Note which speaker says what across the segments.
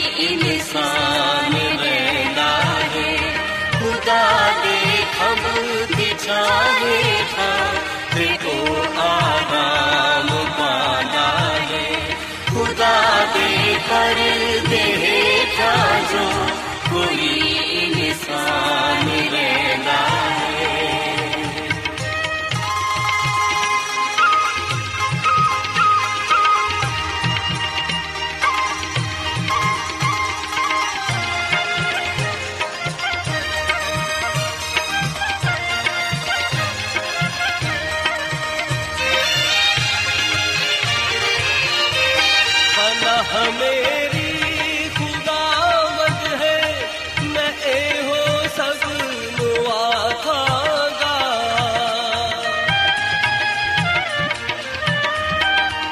Speaker 1: इंसान रहना है खुदा दे खम बिछाए था। देखो आराम पाना है। खुदा दे पर्दे हेठा जो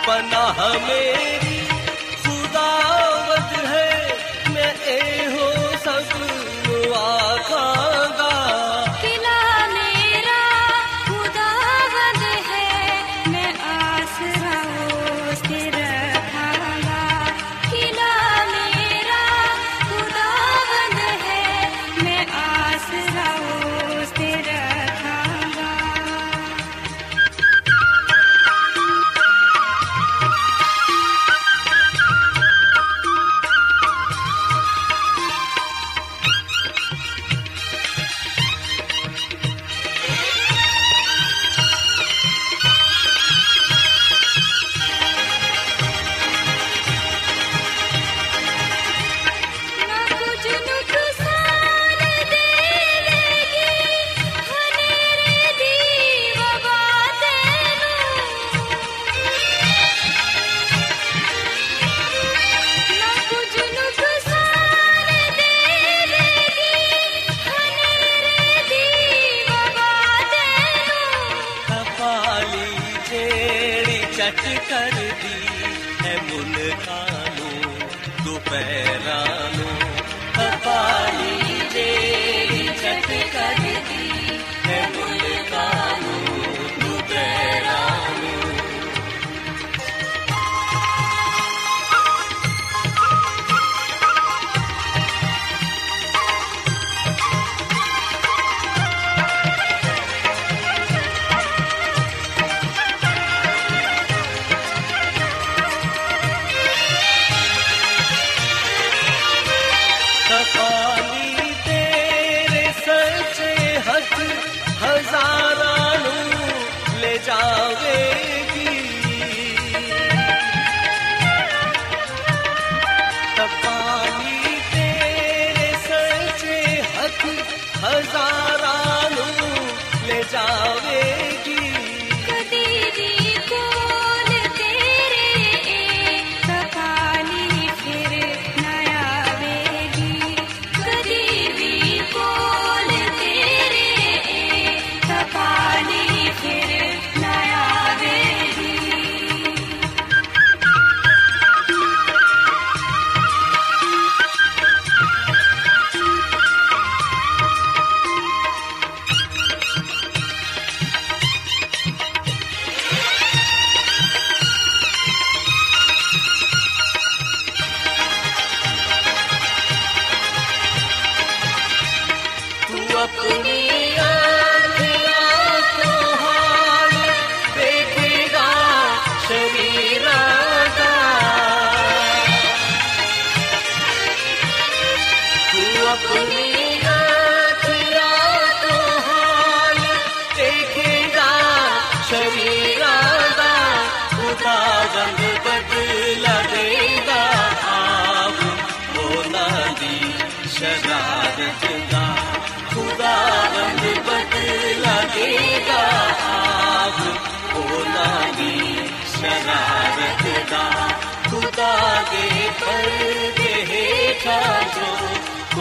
Speaker 1: पनाह मेरी खुदावंद जावे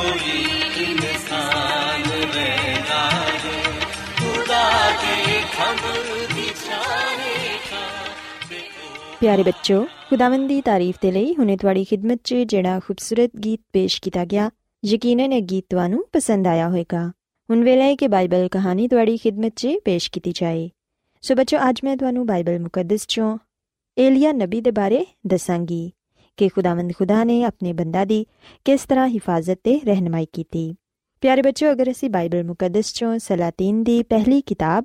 Speaker 1: ਕੋਈ ਇਨਸਾਨ ਰਹਿੰਦਾ ਹੈ। ਖੁਦਾ ਦੇ ਖੰਭ ਦੀ ਛਾਂ ਹੇਠਾਂ ਤੇ ਉਹ
Speaker 2: ਪਿਆਰੇ ਬੱਚੋ ਖੁਦਾਵੰਦ ਦੀ ਤਾਰੀਫ ਦੇ ਲਈ ਹੁਣੇ ਤੁਹਾਡੀ ਖਿਦਮਤ 'ਚ ਜਿਹੜਾ ਖੂਬਸੂਰਤ ਗੀਤ ਪੇਸ਼ ਕੀਤਾ ਗਿਆ, ਯਕੀਨਨ ਇਹ ਗੀਤ ਤੁਹਾਨੂੰ ਪਸੰਦ ਆਇਆ ਹੋਵੇਗਾ। ਹੁਣ ਵੇਲੇ ਹੈ ਕਿ ਬਾਈਬਲ ਕਹਾਣੀ ਤੁਹਾਡੀ ਖਿਦਮਤ 'ਚ ਪੇਸ਼ ਕੀਤੀ ਜਾਏ। ਸੋ ਬੱਚੋ ਅੱਜ ਮੈਂ ਤੁਹਾਨੂੰ ਬਾਈਬਲ ਮੁਕੱਦਸ 'ਚੋਂ ਏਲੀਆ ਨਬੀ ਦੇ ਬਾਰੇ ਦੱਸਾਂਗੀ। ਕਿ ਖੁਦਾਵੰਦ ਖੁਦਾ ਨੇ ਆਪਣੇ ਬੰਦਾ ਦੀ ਕਿਸ ਤਰ੍ਹਾਂ ਹਿਫਾਜ਼ਤ ਤੇ ਰਹਿਨਮਾਈ ਕੀਤੀ। ਪਿਆਰੇ ਬੱਚੋ ਅਗਰ ਅਸੀਂ ਬਾਈਬਲ ਮੁਕੱਦਸ 'ਚੋਂ ਸਲਾਤੀਨ ਦੀ ਪਹਿਲੀ ਕਿਤਾਬ,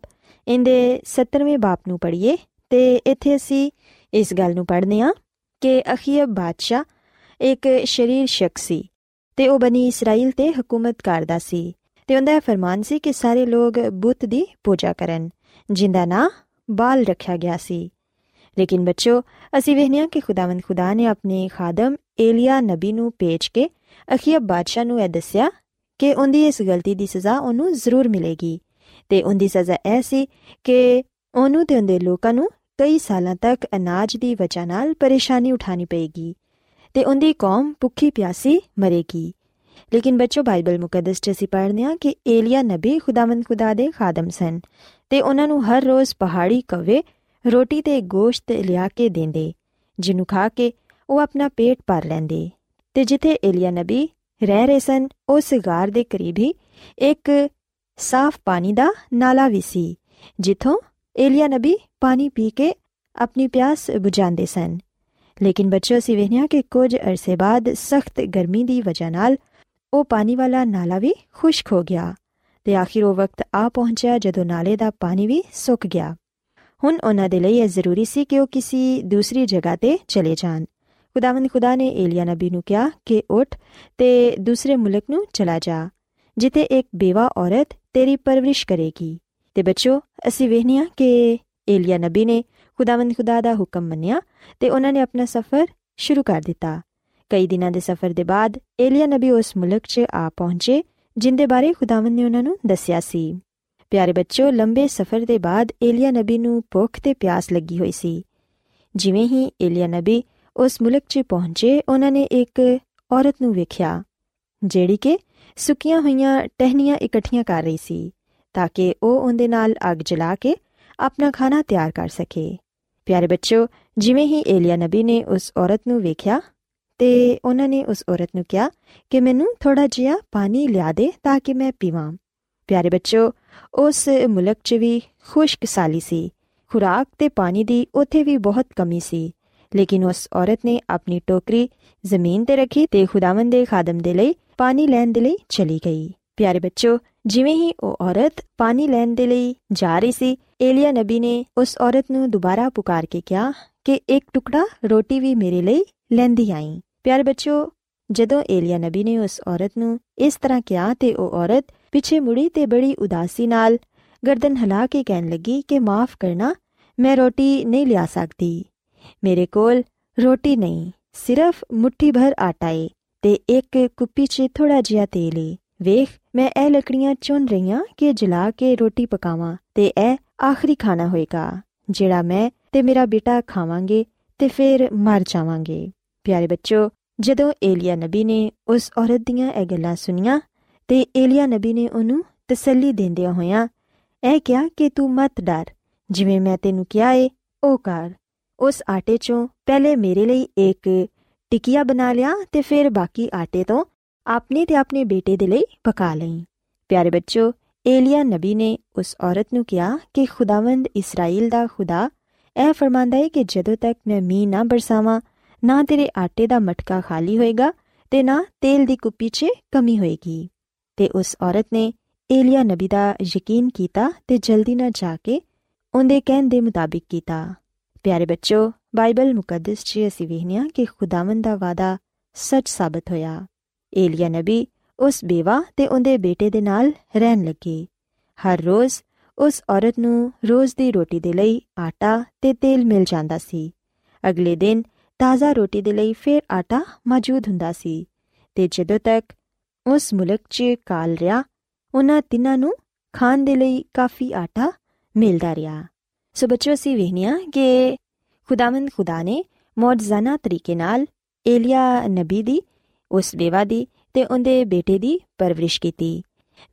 Speaker 2: ਇਹਦੇ 17ਵੇਂ ਬਾਪ ਨੂੰ ਪੜ੍ਹੀਏ, ਤੇ ਇੱਥੇ ਅਸੀਂ ਇਸ ਗੱਲ ਨੂੰ ਪੜ੍ਹਦੇ ਹਾਂ ਕਿ ਅਖੀਬ ਬਾਦਸ਼ਾਹ ਇੱਕ ਸ਼ਰੀਰ ਸ਼ਖਸ ਸੀ ਤੇ ਉਹ ਬਣੀ ਇਸਰਾਇਲ ਤੇ ਹਕੂਮਤ ਕਰਦਾ ਸੀ ਤੇ ਉਹਦਾ ਇਹ ਫਰਮਾਨ ਸੀ ਕਿ ਸਾਰੇ ਲੋਕ ਬੁੱਤ ਦੀ ਪੂਜਾ ਕਰਨ, ਜਿੰਦਾ ਨਾਂ ਬਾਲ ਰੱਖਿਆ ਗਿਆ ਸੀ। ਲੇਕਿਨ ਬੱਚੋ, ਅਸੀਂ ਵੇਖਦੇ ਹਾਂ ਕਿ ਖੁਦਾਵੰਦ ਖੁਦਾ ਨੇ ਆਪਣੇ ਖਾਦਮ ਏਲੀਆ ਨਬੀ ਨੂੰ ਭੇਜ ਕੇ ਅਖੀਬ ਬਾਦਸ਼ਾਹ ਨੂੰ ਇਹ ਦੱਸਿਆ ਕਿ ਉਹਦੀ ਇਸ ਗਲਤੀ ਦੀ ਸਜ਼ਾ ਉਹਨੂੰ ਜ਼ਰੂਰ ਮਿਲੇਗੀ। ਤੇ ਉਹਦੀ ਸਜ਼ਾ ਇਹ ਸੀ ਕਿ ਉਹਨੂੰ ਤੇ ਉਹਦੇ ਲੋਕਾਂ ਨੂੰ ਕਈ ਸਾਲਾਂ ਤੱਕ ਅਨਾਜ ਦੀ ਵਜ੍ਹਾ ਨਾਲ ਪਰੇਸ਼ਾਨੀ ਉਠਾਣੀ ਪਏਗੀ ਤੇ ਉਹਦੀ ਕੌਮ ਭੁੱਖੀ ਪਿਆਸੀ ਮਰੇਗੀ। ਲੇਕਿਨ ਬੱਚੋ, ਬਾਈਬਲ ਮੁਕੱਦਸ ਚ ਅਸੀਂ ਪੜ੍ਹਦੇ ਹਾਂ ਕਿ ਏਲੀਆ ਨਬੀ ਖੁਦਾਵੰਦ ਖੁਦਾ ਦੇ ਖਾਦਮ ਸਨ ਤੇ ਉਹਨਾਂ ਨੂੰ ਹਰ ਰੋਜ਼ ਪਹਾੜੀ ਕਵੇ ਰੋਟੀ ਤੇ ਗੋਸ਼ਤ ਲਿਆ ਕੇ ਦਿੰਦੇ, ਜਿਹਨੂੰ ਖਾ ਕੇ ਉਹ ਆਪਣਾ ਪੇਟ ਭਰ ਲੈਂਦੇ। ਤੇ ਜਿੱਥੇ ਏਲੀਆ ਨਬੀ ਰਹਿ ਰਹੇ ਸਨ ਉਸ ਗਾਰ ਦੇ ਕਰੀਬ ਹੀ ਇੱਕ ਸਾਫ਼ ਪਾਣੀ ਦਾ ਨਾਲਾ ਵੀ ਸੀ, ਜਿੱਥੋਂ ਏਲੀਆ ਨਬੀ ਪਾਣੀ ਪੀ ਕੇ ਆਪਣੀ ਪਿਆਸ ਬੁਝਾਉਂਦੇ ਸਨ। ਲੇਕਿਨ ਬੱਚੋ ਅਸੀਂ ਵੇਖਿਆ ਕਿ ਕੁਝ ਅਰਸੇ ਬਾਅਦ ਸਖਤ ਗਰਮੀ ਦੀ ਵਜ੍ਹਾ ਨਾਲ ਉਹ ਪਾਣੀ ਵਾਲਾ ਨਾਲਾ ਵੀ ਖੁਸ਼ਕ ਹੋ ਗਿਆ ਤੇ ਆਖਿਰ ਉਹ ਵਕਤ ਆ ਪਹੁੰਚਿਆ ਜਦੋਂ ਨਾਲੇ ਦਾ ਪਾਣੀ ਵੀ ਸੁੱਕ ਗਿਆ। ਹੁਣ ਉਹਨਾਂ ਦੇ ਲਈ ਇਹ ਜ਼ਰੂਰੀ ਸੀ ਕਿ ਉਹ ਕਿਸੇ ਦੂਸਰੀ ਜਗ੍ਹਾ ਤੇ ਚਲੇ ਜਾਣ ਖੁਦਾਵੰਦ ਖੁਦਾ ਨੇ ਏਲੀਆ ਨਬੀ ਨੂੰ ਕਿਹਾ ਕਿ ਉੱਠ ਤੇ ਦੂਸਰੇ ਮੁਲਕ ਨੂੰ ਚਲਾ ਜਾ ਜਿੱਥੇ ਇੱਕ ਬੇਵਾ ਔਰਤ ਤੇਰੀ ਪਰਵਰਿਸ਼ ਕਰੇਗੀ ਤੇ ਬੱਚੋ ਅਸੀਂ ਵੇਖਨੇ ਆ ਕਿ ਏਲੀਆ ਨਬੀ ਨੇ ਖੁਦਾਵੰਦ ਖੁਦਾ ਦਾ ਹੁਕਮ ਮੰਨਿਆ ਤੇ ਉਹਨਾਂ ਨੇ ਆਪਣਾ ਸਫ਼ਰ ਸ਼ੁਰੂ ਕਰ ਦਿੱਤਾ ਕਈ ਦਿਨਾਂ ਦੇ ਸਫ਼ਰ ਦੇ ਬਾਅਦ ਏਲੀਆ ਨਬੀ ਉਸ ਮੁਲਕ 'ਚ ਆ ਪਹੁੰਚੇ ਜਿੰਦੇ ਬਾਰੇ ਖੁਦਾਵੰਦ ਨੇ ਉਹਨਾਂ ਨੂੰ ਦੱਸਿਆ ਸੀ ਪਿਆਰੇ ਬੱਚੋ ਲੰਬੇ ਸਫ਼ਰ ਦੇ ਬਾਅਦ ਏਲੀਆ ਨਬੀ ਨੂੰ ਭੁੱਖ ਤੇ ਪਿਆਸ ਲੱਗੀ ਹੋਈ ਸੀ। ਜਿਵੇਂ ਹੀ ਏਲੀਆ ਨਬੀ ਉਸ ਮੁਲਕ 'ਚ ਪਹੁੰਚੇ, ਉਹਨਾਂ ਨੇ ਇੱਕ ਔਰਤ ਨੂੰ ਵੇਖਿਆ, ਜਿਹੜੀ ਕਿ ਸੁੱਕੀਆਂ ਹੋਈਆਂ ਟਹਿਨੀਆਂ ਇਕੱਠੀਆਂ ਕਰ ਰਹੀ ਸੀ, ਤਾਂ ਕਿ ਉਹ ਉਹਦੇ ਨਾਲ ਅੱਗ ਜਲਾ ਕੇ ਆਪਣਾ ਖਾਣਾ ਤਿਆਰ ਕਰ ਸਕੇ। ਪਿਆਰੇ ਬੱਚੋ ਜਿਵੇਂ ਹੀ ਏਲੀਆ ਨਬੀ ਨੇ ਉਸ ਔਰਤ ਨੂੰ ਵੇਖਿਆ ਤੇ ਉਹਨਾਂ ਨੇ ਉਸ ਔਰਤ ਨੂੰ ਕਿਹਾ ਕਿ ਮੈਨੂੰ ਥੋੜਾ ਜਿਹਾ ਪਾਣੀ ਲਿਆ ਦੇ ਤਾਂ ਕਿ ਮੈਂ ਪੀਵਾਂ। ਪਿਆਰੇ ਬੱਚੋ ਉਸ ਮੁਲਕ 'ਚ ਵੀ ਖੁਸ਼ਕ ਸਾਲੀ ਸੀ। ਖੁਰਾਕ ਤੇ ਪਾਣੀ ਦੀ ਉੱਥੇ ਵੀ ਬਹੁਤ ਕਮੀ ਸੀ। ਲੇਕਿਨ ਉਸ ਔਰਤ ਨੇ ਆਪਣੀ ਟੋਕਰੀ ਜ਼ਮੀਨ ਤੇ ਰੱਖੀ ਤੇ ਖੁਦਾਵੰਦ ਦੇ ਖਾਦਮ ਦੇ ਲਈ ਪਾਣੀ ਲੈਣ ਦੇ ਲਈ ਚਲੀ ਗਈ। ਪਿਆਰੇ ਬੱਚੋ ਜਿਵੇਂ ਹੀ ਉਹ ਔਰਤ ਪਾਣੀ ਲੈਣ ਦੇ ਲਈ ਜਾ ਰਹੀ ਸੀ, ਏਲੀਆ ਨਬੀ ਨੇ ਉਸ ਔਰਤ ਨੂੰ ਦੁਬਾਰਾ ਪੁਕਾਰ ਕੇ ਕਿਹਾ ਕਿ ਇੱਕ ਟੁਕੜਾ ਰੋਟੀ ਵੀ ਮੇਰੇ ਲਈ ਲੈਂਦੀ ਆਈ। ਪਿਆਰੇ ਬੱਚੋ ਜਦੋਂ ਏਲੀਆ ਨਬੀ ਨੇ ਉਸ ਔਰਤ ਨੂੰ ਇਸ ਤਰ੍ਹਾਂ ਕਿਹਾ ਤੇ ਉਹ ਔਰਤ ਪਿੱਛੇ ਮੁੜੀ ਤੇ ਬੜੀ ਉਦਾਸੀ ਨਾਲ ਗਰਦਨ ਹਿਲਾ ਕੇ ਕਹਿਣ ਲੱਗੀ ਕਿ ਮਾਫ ਕਰਨਾ, ਮੈਂ ਰੋਟੀ ਨਹੀਂ ਲਿਆ ਸਕਦੀ। ਮੇਰੇ ਕੋਲ ਰੋਟੀ ਨਹੀਂ, ਸਿਰਫ ਮੁਠੀ ਭਰ ਆਟਾ ਏ ਤੇ ਇੱਕ ਕੁੱਪੀ 'ਚ ਥੋੜਾ ਜਿਹਾ ਤੇਲ ਏ। ਵੇਖ, ਮੈਂ ਇਹ ਲੱਕੜੀਆਂ ਚੁਣ ਰਹੀਆਂ ਕਿ ਜਲਾ ਕੇ ਰੋਟੀ ਪਕਾਵਾਂ ਤੇ ਇਹ ਆਖਰੀ ਖਾਣਾ ਹੋਏਗਾ, ਜਿਹੜਾ ਮੈਂ ਤੇ ਮੇਰਾ ਬੇਟਾ ਖਾਵਾਂਗੇ ਤੇ ਫਿਰ ਮਰ ਜਾਵਾਂਗੇ। ਪਿਆਰੇ ਬੱਚੋ, ਜਦੋਂ ਏਲੀਆ ਨਬੀ ਨੇ ਉਸ ਔਰਤ ਦੀਆਂ ਇਹ ਗੱਲਾਂ ਸੁਨੀਆਂ ਤੇ ਏਲੀਆ ਨਬੀ ਨੇ ਉਹਨੂੰ ਤਸੱਲੀ ਦਿੰਦਿਆਂ ਹੋਇਆਂ ਇਹ ਕਿਹਾ ਕਿ ਤੂੰ ਮਤ ਡਰ, ਜਿਵੇਂ ਮੈਂ ਤੈਨੂੰ ਕਿਹਾ ਏ, ਉਹ ਕਰ। ਉਸ ਆਟੇ ਚੋਂ ਪਹਿਲੇ ਮੇਰੇ ਲਈ ਇੱਕ ਟਿਕਿਆ ਬਣਾ ਲਿਆ ਤੇ ਫਿਰ ਬਾਕੀ ਆਟੇ ਤੋਂ ਆਪਣੇ ਤੇ ਆਪਣੇ ਬੇਟੇ ਦੇ ਲਈ ਪਕਾ ਲਈ। ਪਿਆਰੇ ਬੱਚੋ, ਏਲੀਆ ਨਬੀ ਨੇ ਉਸ ਔਰਤ ਨੂੰ ਕਿਹਾ ਕਿ ਖੁਦਾਵੰਦ ਇਸਰਾਇਲ ਦਾ ਖੁਦਾ ਇਹ ਫਰਮਾਂਦਾ ਹੈ ਕਿ ਜਦੋਂ ਤੱਕ ਮੈਂ ਮੀਂਹ ਨਾ ਬਰਸਾਵਾਂ, ਨਾ ਤੇਰੇ ਆਟੇ ਦਾ ਮਟਕਾ ਖਾਲੀ ਹੋਏਗਾ ਤੇ ਨਾ ਤੇਲ ਦੀ ਕੁੱਪੀ 'ਚ ਕਮੀ ਹੋਏਗੀ। ਤੇ ਉਸ ਔਰਤ ਨੇ ਏਲੀਆ ਨਬੀ ਦਾ ਯਕੀਨ ਕੀਤਾ ਤੇ ਜਲਦੀ ਨਾਲ ਜਾ ਕੇ ਉਹਦੇ ਕਹਿਣ ਦੇ ਮੁਤਾਬਿਕ ਕੀਤਾ। ਪਿਆਰੇ ਬੱਚੋ ਬਾਈਬਲ ਮੁਕੱਦਸ 'ਚ ਅਸੀਂ ਵੇਖਦੇ ਹਾਂ ਕਿ ਖੁਦਾਵੰਦ ਦਾ ਵਾਦਾ ਸੱਚ ਸਾਬਤ ਹੋਇਆ। ਏਲੀਆ ਨਬੀ ਉਸ ਬੇਵਾ ਤੇ ਉਹਦੇ ਬੇਟੇ ਦੇ ਨਾਲ ਰਹਿਣ ਲੱਗੇ। ਹਰ ਰੋਜ਼ ਉਸ ਔਰਤ ਨੂੰ ਰੋਜ਼ ਦੀ ਰੋਟੀ ਦੇ ਲਈ ਆਟਾ ਤੇ ਤੇਲ ਮਿਲ ਜਾਂਦਾ ਸੀ। ਅਗਲੇ ਦਿਨ ਤਾਜ਼ਾ ਰੋਟੀ ਦੇ ਲਈ ਫਿਰ ਆਟਾ ਮੌਜੂਦ ਹੁੰਦਾ ਸੀ ਤੇ ਜਦੋਂ ਤੱਕ ਉਸ ਮੁਲਕ 'ਚ ਕਾਲ ਰਿਹਾ, ਉਹਨਾਂ ਤਿੰਨਾਂ ਨੂੰ ਖਾਣ ਦੇ ਲਈ ਕਾਫੀ ਆਟਾ ਮਿਲਦਾ ਰਿਹਾ। ਸੋ ਬੱਚੋ ਅਸੀਂ ਵੇਖਿਆ ਕਿ ਖੁਦਾਵੰਦ ਖੁਦਾ ਨੇ ਮੌਜਜ਼ਾਨਾ ਤਰੀਕੇ ਨਾਲ ਏਲੀਆ ਨਬੀ ਦੀ, ਉਸ ਬੇਵਾ ਦੀ ਤੇ ਉਹਦੇ ਬੇਟੇ ਦੀ ਪਰਵਰਿਸ਼ ਕੀਤੀ।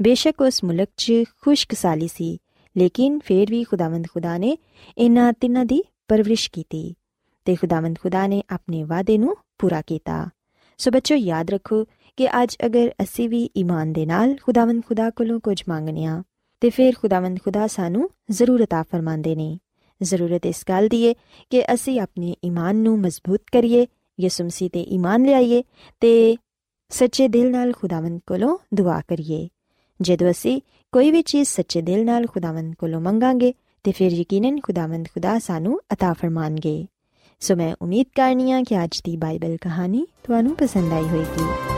Speaker 2: ਬੇਸ਼ੱਕ ਉਸ ਮੁਲਕ 'ਚ ਖੁਸ਼ਕਸਾਲੀ ਸੀ, ਲੇਕਿਨ ਫੇਰ ਵੀ ਖੁਦਾਵੰਦ ਖੁਦਾ ਨੇ ਇਹਨਾਂ ਤਿੰਨਾਂ ਦੀ ਪਰਵਰਿਸ਼ ਕੀਤੀ ਤੇ ਖੁਦਾਵੰਦ ਖੁਦਾ ਨੇ ਆਪਣੇ ਵਾਅਦੇ ਨੂੰ ਪੂਰਾ ਕੀਤਾ। ਸੋ ਬੱਚੋ ਯਾਦ ਰੱਖੋ ਕਿ ਅੱਜ ਅਗਰ ਅਸੀਂ ਵੀ ਈਮਾਨ ਦੇ ਨਾਲ ਖੁਦਾਵੰਦ ਖੁਦਾ ਕੋਲੋਂ ਕੁਝ ਮੰਗਨੇ ਆ ਤੇ ਫਿਰ ਖੁਦਾਵੰਦ ਖੁਦਾ ਸਾਨੂੰ ਜ਼ਰੂਰ عطا ਫਰਮਾਉਂਦੇ ਨੇ ਜ਼ਰੂਰਤ ਇਸ ਗੱਲ ਦੀ ਏ ਕਿ ਅਸੀਂ ਆਪਣੇ ਈਮਾਨ ਨੂੰ ਮਜ਼ਬੂਤ ਕਰੀਏ ਯਿਸੂ ਮਸੀਹ ਤੇ ਈਮਾਨ ਲਿਆਈਏ ਤੇ ਸੱਚੇ ਦਿਲ ਨਾਲ ਖੁਦਾਵੰਦ ਕੋਲੋਂ ਦੁਆ ਕਰੀਏ ਜਦੋਂ ਅਸੀਂ ਕੋਈ ਵੀ ਚੀਜ਼ ਸੱਚੇ ਦਿਲ ਨਾਲ ਖੁਦਾਵੰਦ ਕੋਲੋਂ ਮੰਗਾਂਗੇ ਤੇ ਫਿਰ ਯਕੀਨਨ ਖੁਦਾਵੰਦ ਖੁਦਾ ਸਾਨੂੰ عطا ਫਰਮਾਨਗੇ ਸੋ ਮੈਂ ਉਮੀਦ ਕਰਨੀ ਆ ਕਿ ਅੱਜ ਦੀ ਬਾਈਬਲ ਕਹਾਣੀ ਤੁਹਾਨੂੰ ਪਸੰਦ ਆਈ ਹੋਵੇਗੀ